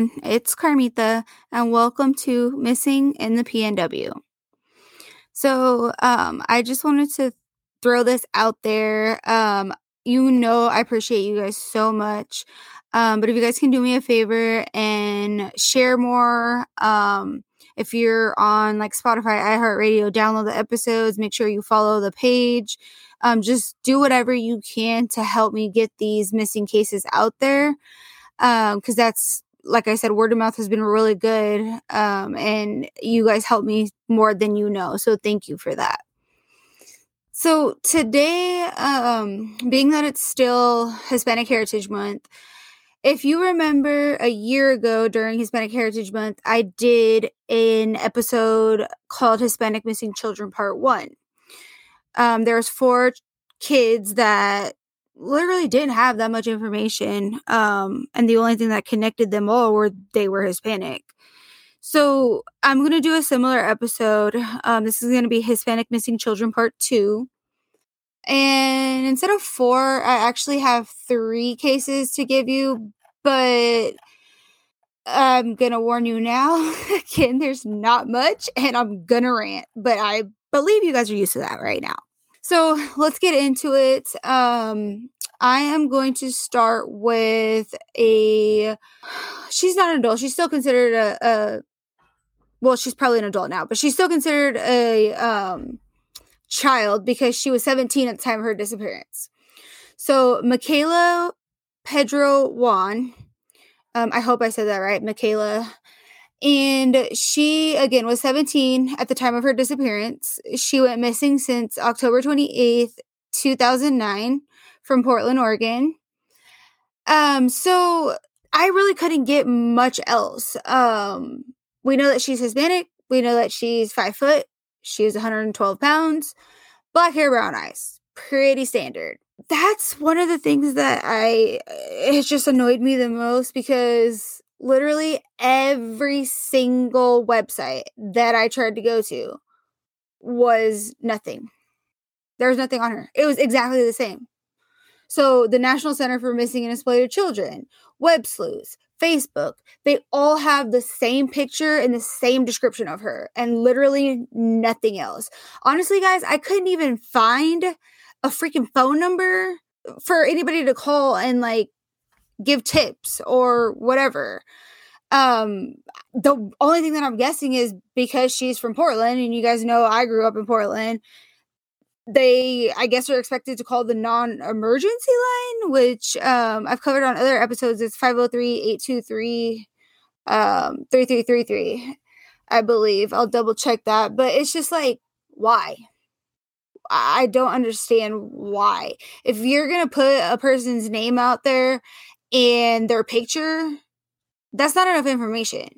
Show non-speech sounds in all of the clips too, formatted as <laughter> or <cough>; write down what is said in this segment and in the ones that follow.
Everyone, it's Carmita, and welcome to Missing in the PNW. So, um, I just wanted to throw this out there. Um, you know, I appreciate you guys so much. Um, but if you guys can do me a favor and share more, um, if you're on like Spotify, iHeartRadio, download the episodes, make sure you follow the page. Um, just do whatever you can to help me get these missing cases out there um because that's like i said word of mouth has been really good um and you guys help me more than you know so thank you for that. So today um being that it's still hispanic heritage month if you remember a year ago during hispanic heritage month i did an episode called hispanic missing children part one. Um there was four kids that literally didn't have that much information. Um, and the only thing that connected them all were they were Hispanic. So I'm going to do a similar episode. Um, this is going to be Hispanic Missing Children Part 2. And instead of four, I actually have three cases to give you, but I'm going to warn you now. <laughs> Again, there's not much, and I'm going to rant, but I believe you guys are used to that right now. So <laughs> let's get into it. Um, I am going to start with a. <sighs> She's not an adult. She's still considered a, a. Well, she's probably an adult now, but she's still considered a um, child because she was 17 at the time of her disappearance. So, Micaela Pedro Juan. Um, I hope I said that right. Micaela and she, again, was 17 at the time of her disappearance. She went missing since October 28th, 2009, from Portland, Oregon. Um, so I really couldn't get much else. Um, we know that she's Hispanic. We know that she's five foot. She's 112 pounds. Black hair, brown eyes. Pretty standard. That's one of the things that I, it just annoyed me the most because literally every single website that I tried to go to was nothing. There was nothing on her. It was exactly the same. So the National Center for Missing and Exploited Children, Websleuths, Facebook, they all have the same picture and the same description of her and literally nothing else. Honestly, guys, I couldn't even find a freaking phone number for anybody to call and like give tips or whatever. Um, the only thing that I'm guessing is because she's from Portland, and you guys know I grew up in Portland. They, I guess, are expected to call the non-emergency line, which um, I've covered on other episodes. It's 503-823 um 3333 i believe i'll double check that but it's just like why I don't understand why. If you're going to put a person's name out there and their picture, that's not enough information.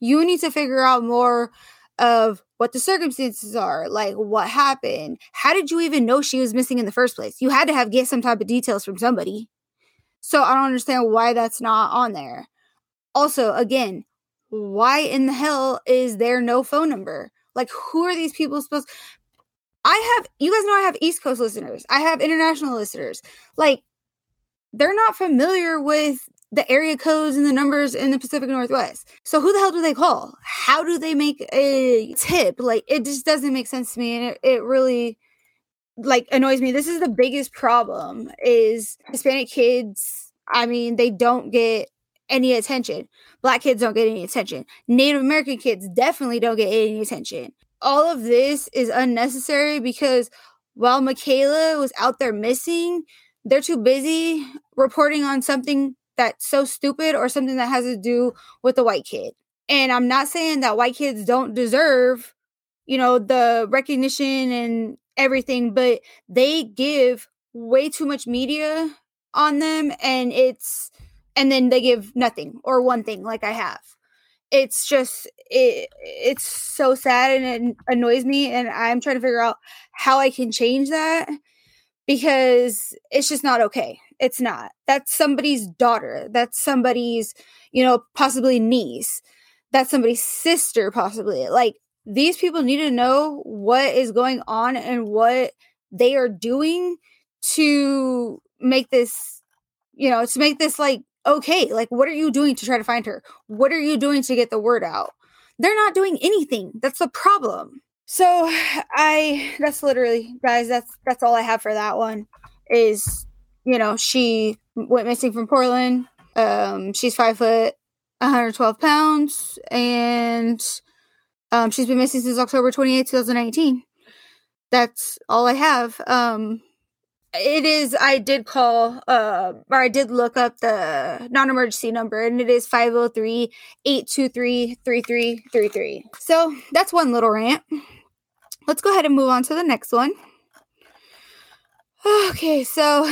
You need to figure out more of what the circumstances are, like what happened. How did you even know she was missing in the first place? You had to have get some type of details from somebody. So I don't understand why that's not on there. Also, again, why in the hell is there no phone number? Like who are these people supposed I have you guys know I have East Coast listeners. I have international listeners. Like they're not familiar with the area codes and the numbers in the Pacific Northwest. So who the hell do they call? How do they make a tip? Like it just doesn't make sense to me and it, it really like annoys me. This is the biggest problem is Hispanic kids, I mean, they don't get any attention. Black kids don't get any attention. Native American kids definitely don't get any attention. All of this is unnecessary because while Micaela was out there missing, they're too busy reporting on something that's so stupid or something that has to do with a white kid. And I'm not saying that white kids don't deserve, you know, the recognition and everything, but they give way too much media on them and it's and then they give nothing or one thing like I have. It's just it it's so sad and it annoys me and I'm trying to figure out how I can change that because it's just not okay. It's not. That's somebody's daughter. That's somebody's, you know, possibly niece. That's somebody's sister, possibly. Like, these people need to know what is going on and what they are doing to make this, you know, to make this like okay, like what are you doing to try to find her? What are you doing to get the word out? They're not doing anything. That's the problem. So I that's literally guys, that's that's all I have for that one is you know, she went missing from Portland. Um, she's five foot, 112 pounds, and um, she's been missing since October 28, 2019. That's all I have. Um, it is i did call uh or i did look up the non-emergency number and it is 503-823-3333 so that's one little rant. Let's go ahead and move on to the next one. Okay so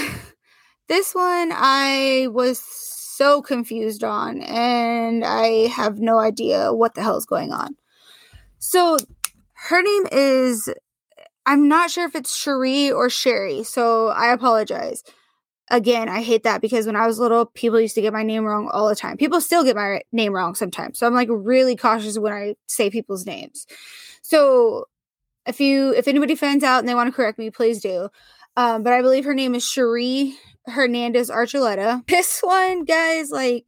<laughs> this one i was so confused on and i have no idea what the hell is going on. So her name is I'm not sure if it's Cherie or Sherry, so I apologize. Again, I hate that because when I was little, people used to get my name wrong all the time. People still get my name wrong sometimes. So I'm like really cautious when I say people's names. So if you if anybody finds out and they want to correct me, please do. Um, but I believe her name is Cherie Hernandez Archuleta. <laughs> This one, guys, like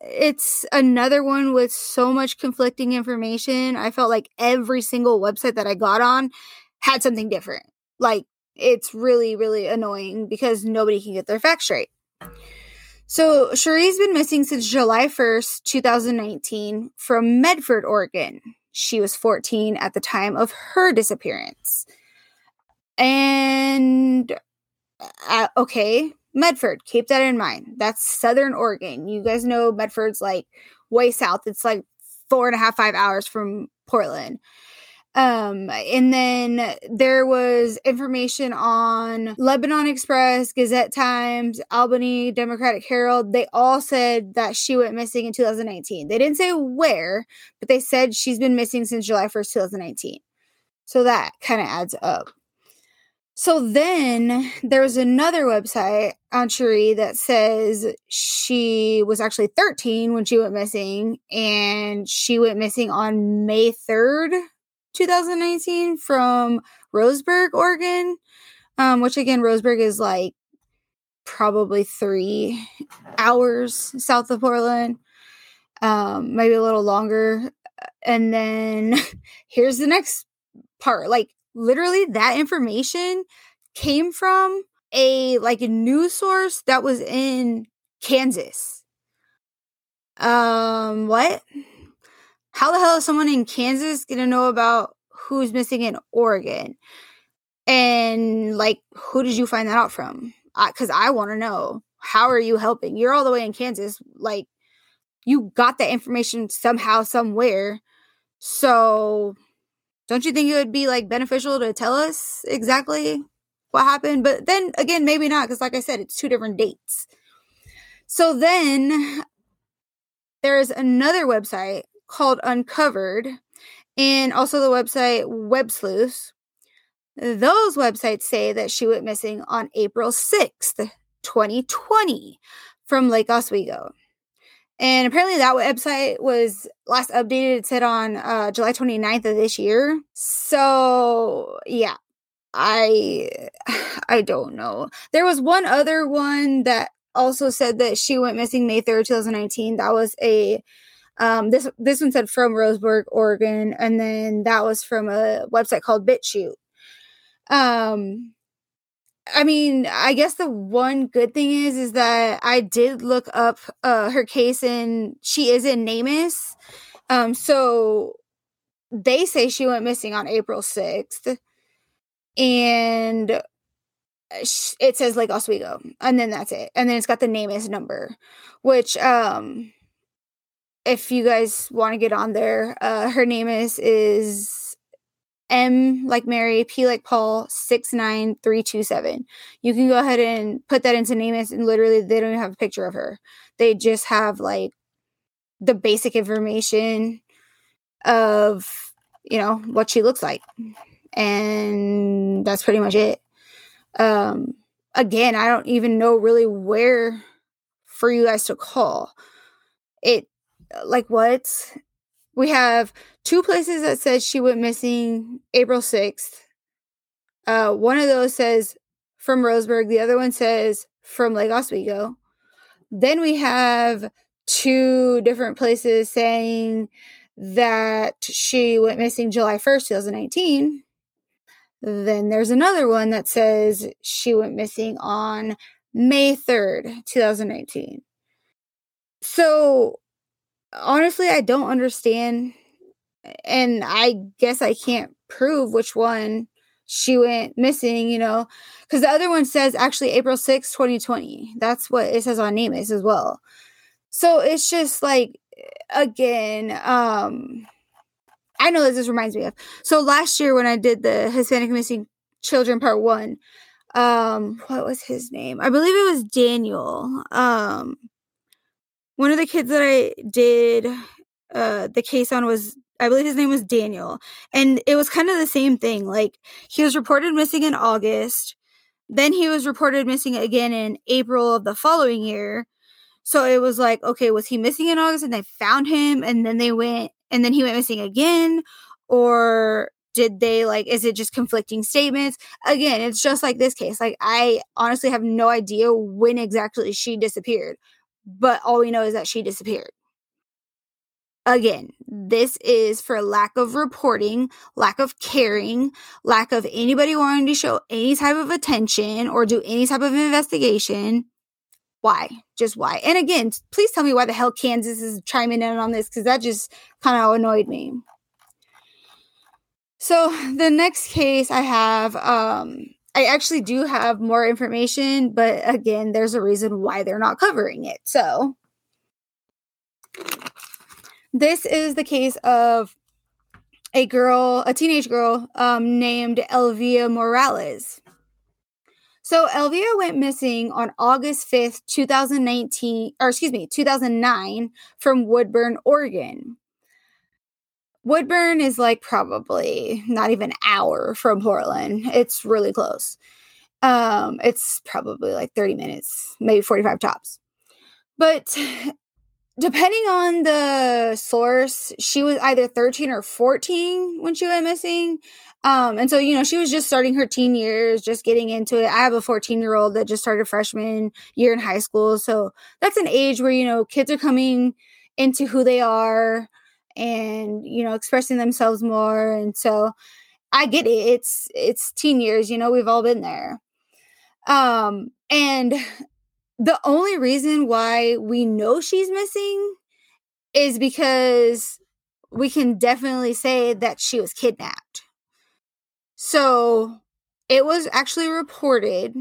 it's another one with so much conflicting information. I felt like every single website that I got on had something different. Like it's really, really annoying because nobody can get their facts straight. So Cherie's been missing since July 1st, 2019 from Medford, Oregon. She was 14 at the time of her disappearance. And uh, okay, Medford, keep that in mind. That's Southern Oregon. You guys know Medford's like way south. It's like four and a half, five hours from Portland. Um, and then there was information on Lebanon Express, Gazette Times, Albany Democratic Herald. They all said that she went missing in 2019. They didn't say where, but they said she's been missing since July 1st, 2019. So that kind of adds up. So then there was another website on Cherie that says she was actually 13 when she went missing, and she went missing on May 3rd, 2019 from Roseburg, Oregon, um, which again, Roseburg is like probably three hours south of Portland, um, maybe a little longer. And then <laughs> here's the next part like, literally, that information came from a like a news source that was in Kansas. Um, what? How the hell is someone in Kansas going to know about who's missing in Oregon? And like, who did you find that out from? Because I, I want to know. How are you helping? You're all the way in Kansas. Like, you got that information somehow, somewhere. So, don't you think it would be like beneficial to tell us exactly what happened? But then again, maybe not, because like I said, it's two different dates. So then there's another website called Uncovered and also the website Websleuth. Those websites say that she went missing on April 6th, 2020, from Lake Oswego. And apparently that website was last updated, it said on uh, July 29th of this year. So, yeah, I <sighs> I don't know. There was one other one that also said that she went missing May 3rd, 2019. That was a um, this this one said from Roseburg, Oregon, and then that was from a website called BitChute. Um, I mean, I guess the one good thing is is that I did look up uh, her case, and she is in NamUs. Um, so they say she went missing on April sixth, and it says Lake Oswego, and then that's it, and then it's got the NamUs number, which um if you guys want to get on there, uh, her name is is M like Mary, P like Paul, six nine three two seven. You can go ahead and put that into NamUs, and literally they don't even have a picture of her. They just have like the basic information of you know what she looks like, and that's pretty much it. Um, again, I don't even know really where for you guys to call. It like what? We have two places that says she went missing April 6th. Uh, one of those says from Roseburg, the other one says from Lake Oswego. Then we have two different places saying that she went missing July 1st, 2019. Then there's another one that says she went missing on May 3rd, 2019. So honestly, I don't understand. And I guess I can't prove which one she went missing, you know, because the other one says actually April 6, 2020. That's what it says on NamUs as well. So it's just like, again, um, I know this reminds me of. So last year when I did the Hispanic Missing Children Part One, um, what was his name? I believe it was Daniel. Um, one of the kids that I did uh the case on was I believe his name was Daniel. And it was kind of the same thing. Like he was reported missing in August. Then he was reported missing again in April of the following year. So it was like, okay, was he missing in August and they found him and then they went and then he went missing again? Or did they like, is it just conflicting statements? Again, it's just like this case. Like, I honestly have no idea when exactly she disappeared, but all we know is that she disappeared. Again, this is for lack of reporting, lack of caring, lack of anybody wanting to show any type of attention or do any type of investigation. Why? Just why? And again, please tell me why the hell Kansas is chiming in on this because that just kind of annoyed me. So the next case I have, um, I actually do have more information, but again, there's a reason why they're not covering it. So this is the case of a girl, a teenage girl um, named Elvia Morales. So Elvia went missing on August 5th, 2019, or excuse me, 2009 from Woodburn, Oregon. Woodburn is like probably not even an hour from Portland. It's really close. Um, it's probably like 30 minutes, maybe 45 tops. But <sighs> depending on the source, she was either 13 or 14 when she went missing. Um, and so, you know, she was just starting her teen years, just getting into it. I have a 14 year old that just started freshman year in high school. So that's an age where, you know, kids are coming into who they are and, you know, expressing themselves more. And so I get it. It's, it's teen years, you know, we've all been there. Um, and <sighs> the only reason why we know she's missing is because we can definitely say that she was kidnapped. So it was actually reported,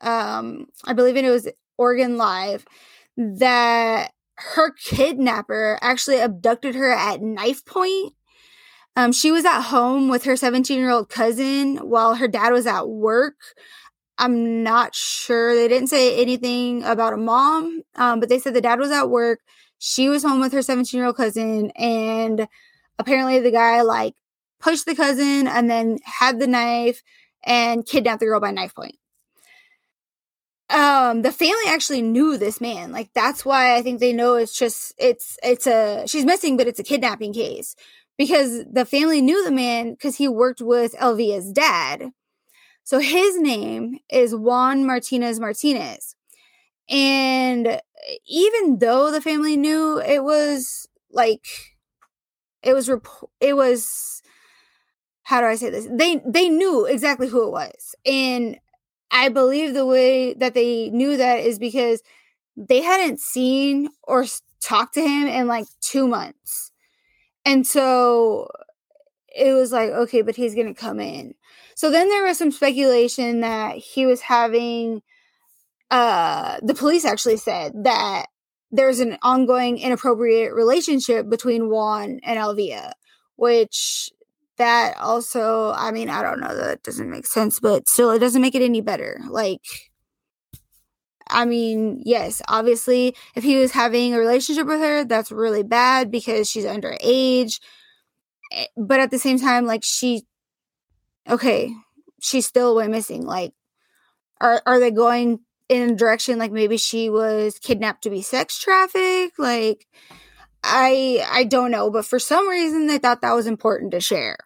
um, I believe it was Oregon Live, that her kidnapper actually abducted her at knife point. Um, she was at home with her 17 year old cousin while her dad was at work. I'm not sure. They didn't say anything about a mom, um, but they said the dad was at work. She was home with her 17 year old cousin, and apparently the guy like pushed the cousin and then had the knife and kidnapped the girl by knife point. Um, the family actually knew this man. Like that's why I think they know it's just it's it's a she's missing, but it's a kidnapping case because the family knew the man because he worked with Elvia's dad so his name is Juan Martinez Martinez. And even though the family knew it was like it was rep- it was how do I say this? They they knew exactly who it was. And I believe the way that they knew that is because they hadn't seen or talked to him in like 2 months. And so it was like okay, but he's going to come in. So then there was some speculation that he was having uh the police actually said that there's an ongoing inappropriate relationship between Juan and Elvia, which that also, I mean, I don't know, that doesn't make sense, but still, it doesn't make it any better. Like, I mean, yes, obviously, if he was having a relationship with her, that's really bad because she's underage. Eh, but at the same time, like, she okay, she still went missing. Like, are are they going in a direction like maybe she was kidnapped to be sex trafficked? Like, I I don't know, but for some reason they thought that was important to share.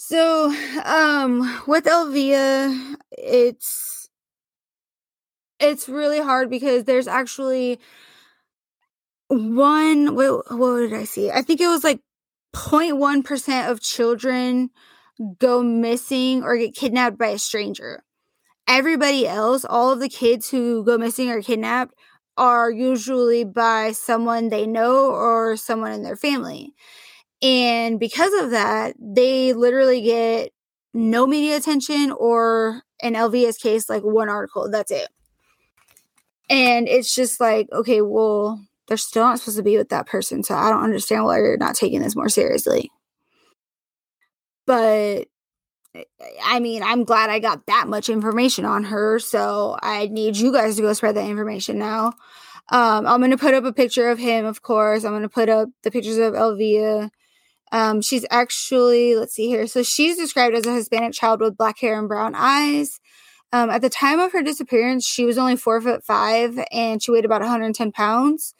So, um, with Elvia, it's it's really hard because there's actually one wait, what did I see? I think it was like 0.1% of children go missing or get kidnapped by a stranger. Everybody else, all of the kids who go missing or kidnapped are usually by someone they know or someone in their family. And because of that, they literally get no media attention or in Elvia's case, like one article. That's it. And it's just like, okay, well, they're still not supposed to be with that person. So I don't understand why you're not taking this more seriously. But I mean, I'm glad I got that much information on her. So I need you guys to go spread that information now. Um, I'm going to put up a picture of him, of course. I'm going to put up the pictures of Elvia. Um, she's actually, let's see here. So she's described as a Hispanic child with black hair and brown eyes. Um, at the time of her disappearance, she was only four foot five and she weighed about 110 pounds.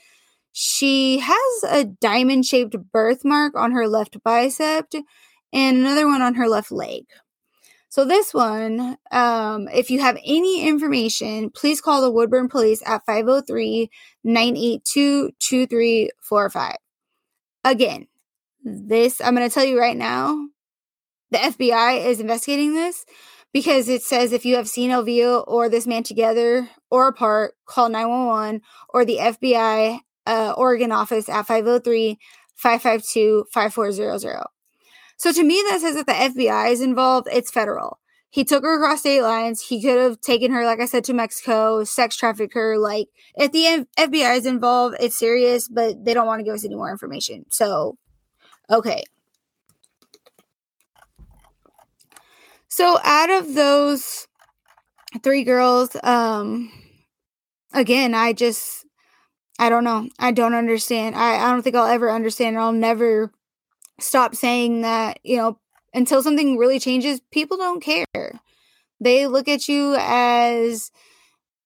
She has a diamond shaped birthmark on her left bicep and another one on her left leg. So, this one, um, if you have any information, please call the Woodburn Police at 503 982 2345. Again, this, I'm going to tell you right now, the FBI is investigating this because it says if you have seen Elvia or this man together or apart, call 911 or the FBI uh, Oregon office at 503 552 5400. So to me, that says that the FBI is involved. It's federal. He took her across state lines. He could have taken her, like I said, to Mexico, sex traffic her. Like, if the FBI is involved, it's serious, but they don't want to give us any more information. So, okay. So out of those three girls, um, again, I just, I don't know. I don't understand. I, I don't think I'll ever understand. I'll never stop saying that, you know, until something really changes, people don't care. They look at you as,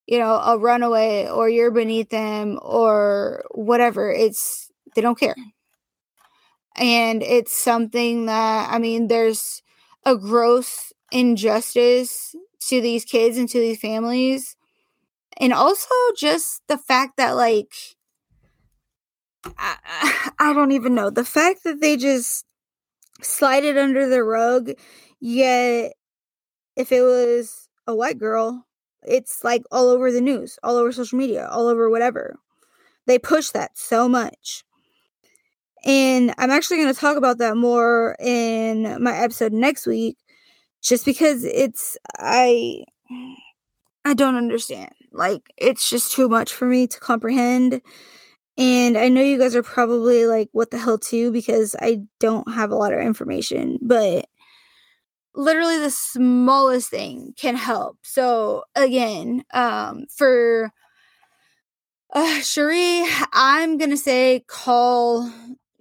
you know, a runaway or you're beneath them or whatever. It's, they don't care. And it's something that, I mean, there's a gross injustice to these kids and to these families. And also just the fact that, like, I, <sighs> I don't even know. The fact that they just slide it under the rug, yet if it was a white girl, it's like all over the news, all over social media, all over whatever. They push that so much. And I'm actually going to talk about that more in my episode next week just because it's I I don't understand. Like it's just too much for me to comprehend and I know you guys are probably like, what the hell, too, because I don't have a lot of information, but literally the smallest thing can help. So, again, um, for uh, Cherie, I'm going to say call,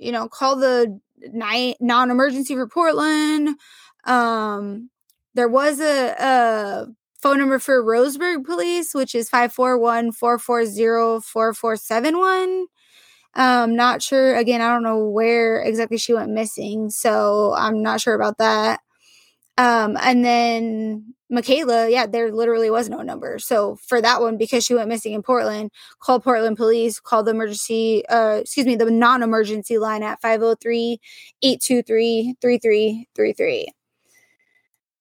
you know, call the night non emergency for Portland. Um, there was a, a phone number for Roseburg Police, which is 541 440 4471. Um, not sure. Again, I don't know where exactly she went missing, so I'm not sure about that. Um, and then Micaela, yeah, there literally was no number. So for that one, because she went missing in Portland, call Portland police, call the emergency, uh, excuse me, the non emergency line at 503 823 3333.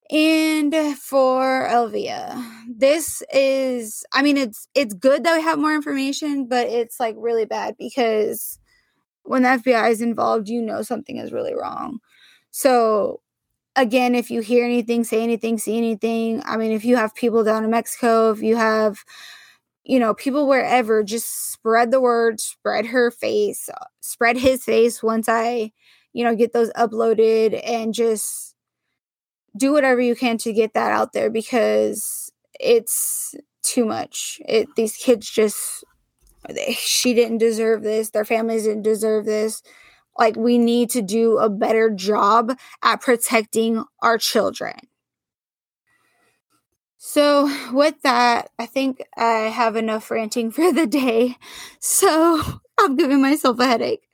And for Elvia, this is I mean it's it's good that we have more information, but it's like really bad because when the FBI is involved, you know something is really wrong. So again, if you hear anything, say anything, see anything, I mean if you have people down in Mexico, if you have you know, people wherever, just spread the word, spread her face, uh, spread his face once I, you know, get those uploaded and just do whatever you can to get that out there because it's too much. It these kids just they, she didn't deserve this. Their families didn't deserve this. Like we need to do a better job at protecting our children. So, with that, I think I have enough ranting for the day. <laughs> So, I'm giving myself a headache.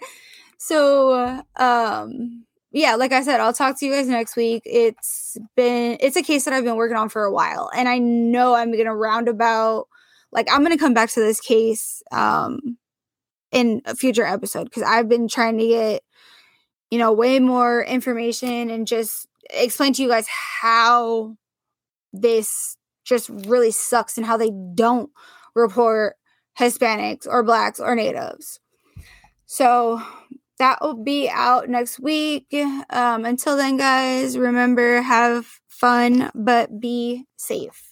So, um yeah, like I said, I'll talk to you guys next week. It's been it's a case that I've been working on for a while, and I know I'm gonna roundabout like I'm gonna come back to this case um in a future episode because I've been trying to get you know way more information and just explain to you guys how this just really sucks and how they don't report Hispanics or blacks or natives. So that will be out next week. Um, until then, guys, remember have fun but be safe.